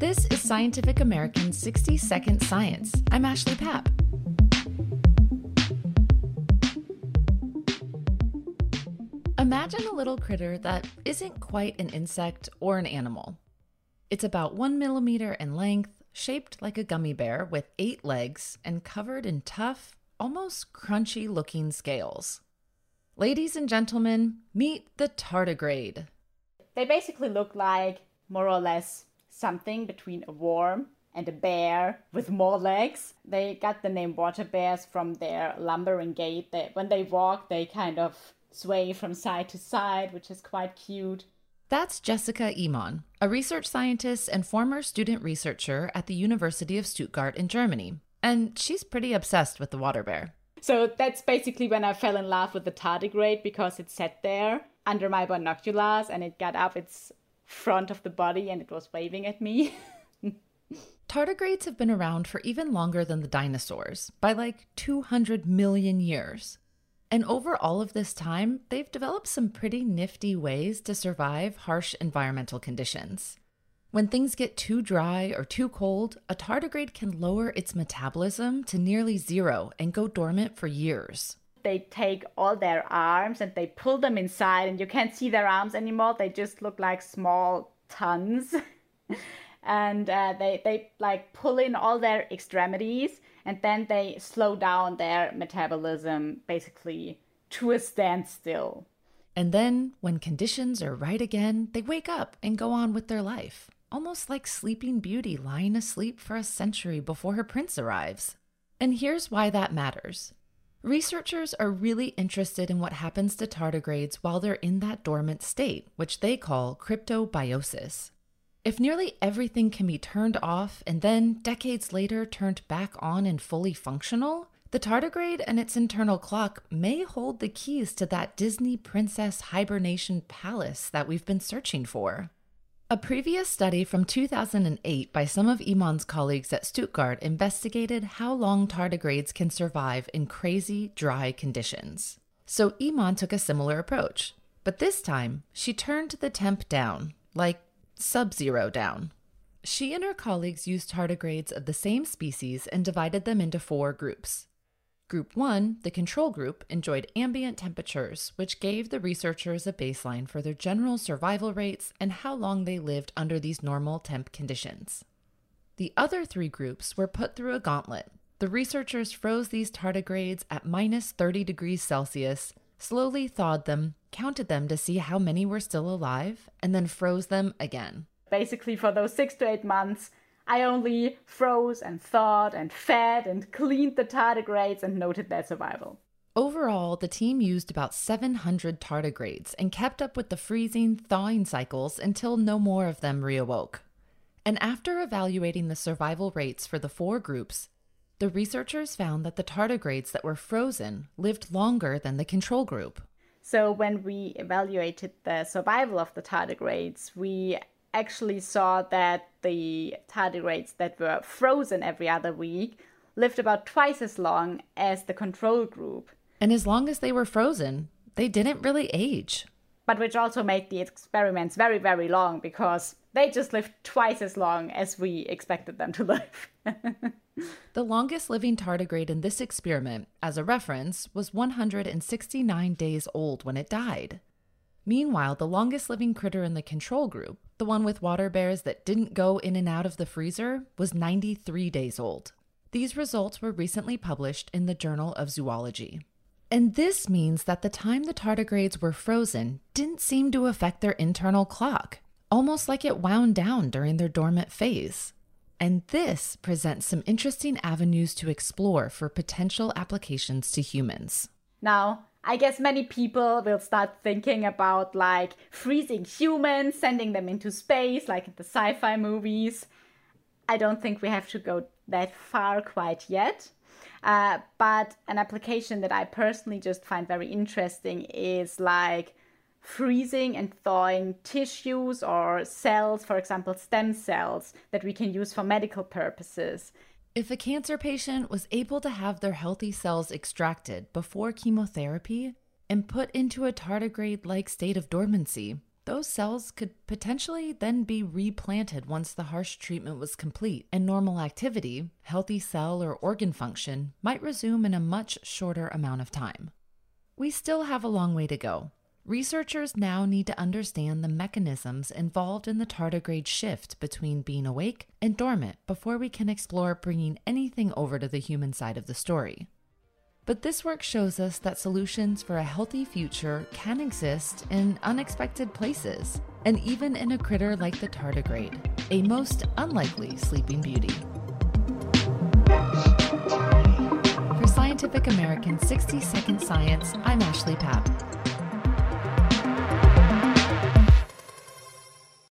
This is Scientific American's 60 Second Science. I'm Ashleigh Papp. Imagine a little critter that isn't quite an insect or an animal. It's about one millimeter in length, shaped like a gummy bear with eight legs, and covered in tough, almost crunchy looking scales. Ladies and gentlemen, meet the tardigrade. They basically look like more or less something between a worm and a bear with more legs. They got the name water bears from their lumbering gait. They, when they walk, they kind of sway from side to side, which is quite cute. That's Jessica Ehmann, a research scientist and former student researcher at the University of Stuttgart in Germany. And she's pretty obsessed with the water bear. So that's basically when I fell in love with the tardigrade because it sat there under my binoculars and it got up its front of the body and it was waving at me. Tardigrades have been around for even longer than the dinosaurs, by like 200 million years. And over all of this time, they've developed some pretty nifty ways to survive harsh environmental conditions. When things get too dry or too cold, a tardigrade can lower its metabolism to nearly zero and go dormant for years. They take all their arms and they pull them inside, and you can't see their arms anymore. They just look like small tons. and uh, they, they like pull in all their extremities and then they slow down their metabolism basically to a standstill. And then, when conditions are right again, they wake up and go on with their life, almost like Sleeping Beauty lying asleep for a century before her prince arrives. And here's why that matters. Researchers are really interested in what happens to tardigrades while they're in that dormant state, which they call cryptobiosis. If nearly everything can be turned off and then, decades later, turned back on and fully functional, the tardigrade and its internal clock may hold the keys to that Disney princess hibernation palace that we've been searching for. A previous study from 2008 by some of Ehmann's colleagues at Stuttgart investigated how long tardigrades can survive in crazy, dry conditions. So Ehmann took a similar approach, but this time she turned the temp down, like sub zero down. She and her colleagues used tardigrades of the same species and divided them into four groups. Group 1, the control group, enjoyed ambient temperatures, which gave the researchers a baseline for their general survival rates and how long they lived under these normal temp conditions. The other three groups were put through a gauntlet. The researchers froze these tardigrades at minus 30 degrees Celsius, slowly thawed them, counted them to see how many were still alive, and then froze them again. Basically, for those six to eight months, I only froze and thawed and fed and cleaned the tardigrades and noted their survival. Overall, the team used about 700 tardigrades and kept up with the freezing, thawing cycles until no more of them reawoke. And after evaluating the survival rates for the four groups, the researchers found that the tardigrades that were frozen lived longer than the control group. So, when we evaluated the survival of the tardigrades, we actually saw that the tardigrades that were frozen every other week lived about twice as long as the control group. And as long as they were frozen, they didn't really age. But which also made the experiments very, very long because they just lived twice as long as we expected them to live. the longest living tardigrade in this experiment, as a reference, was 169 days old when it died. Meanwhile, the longest living critter in the control group, the one with water bears that didn't go in and out of the freezer, was 93 days old. These results were recently published in the Journal of Zoology. And this means that the time the tardigrades were frozen didn't seem to affect their internal clock, almost like it wound down during their dormant phase. And this presents some interesting avenues to explore for potential applications to humans. Now, I guess many people will start thinking about like freezing humans, sending them into space, like in the sci fi movies. I don't think we have to go that far quite yet. Uh, but an application that I personally just find very interesting is like freezing and thawing tissues or cells, for example, stem cells that we can use for medical purposes. If a cancer patient was able to have their healthy cells extracted before chemotherapy and put into a tardigrade like state of dormancy, those cells could potentially then be replanted once the harsh treatment was complete, and normal activity, healthy cell or organ function, might resume in a much shorter amount of time. We still have a long way to go. Researchers now need to understand the mechanisms involved in the tardigrade shift between being awake and dormant before we can explore bringing anything over to the human side of the story. But this work shows us that solutions for a healthy future can exist in unexpected places, and even in a critter like the tardigrade, a most unlikely sleeping beauty. For Scientific American 60 Second Science, I'm Ashleigh Papp.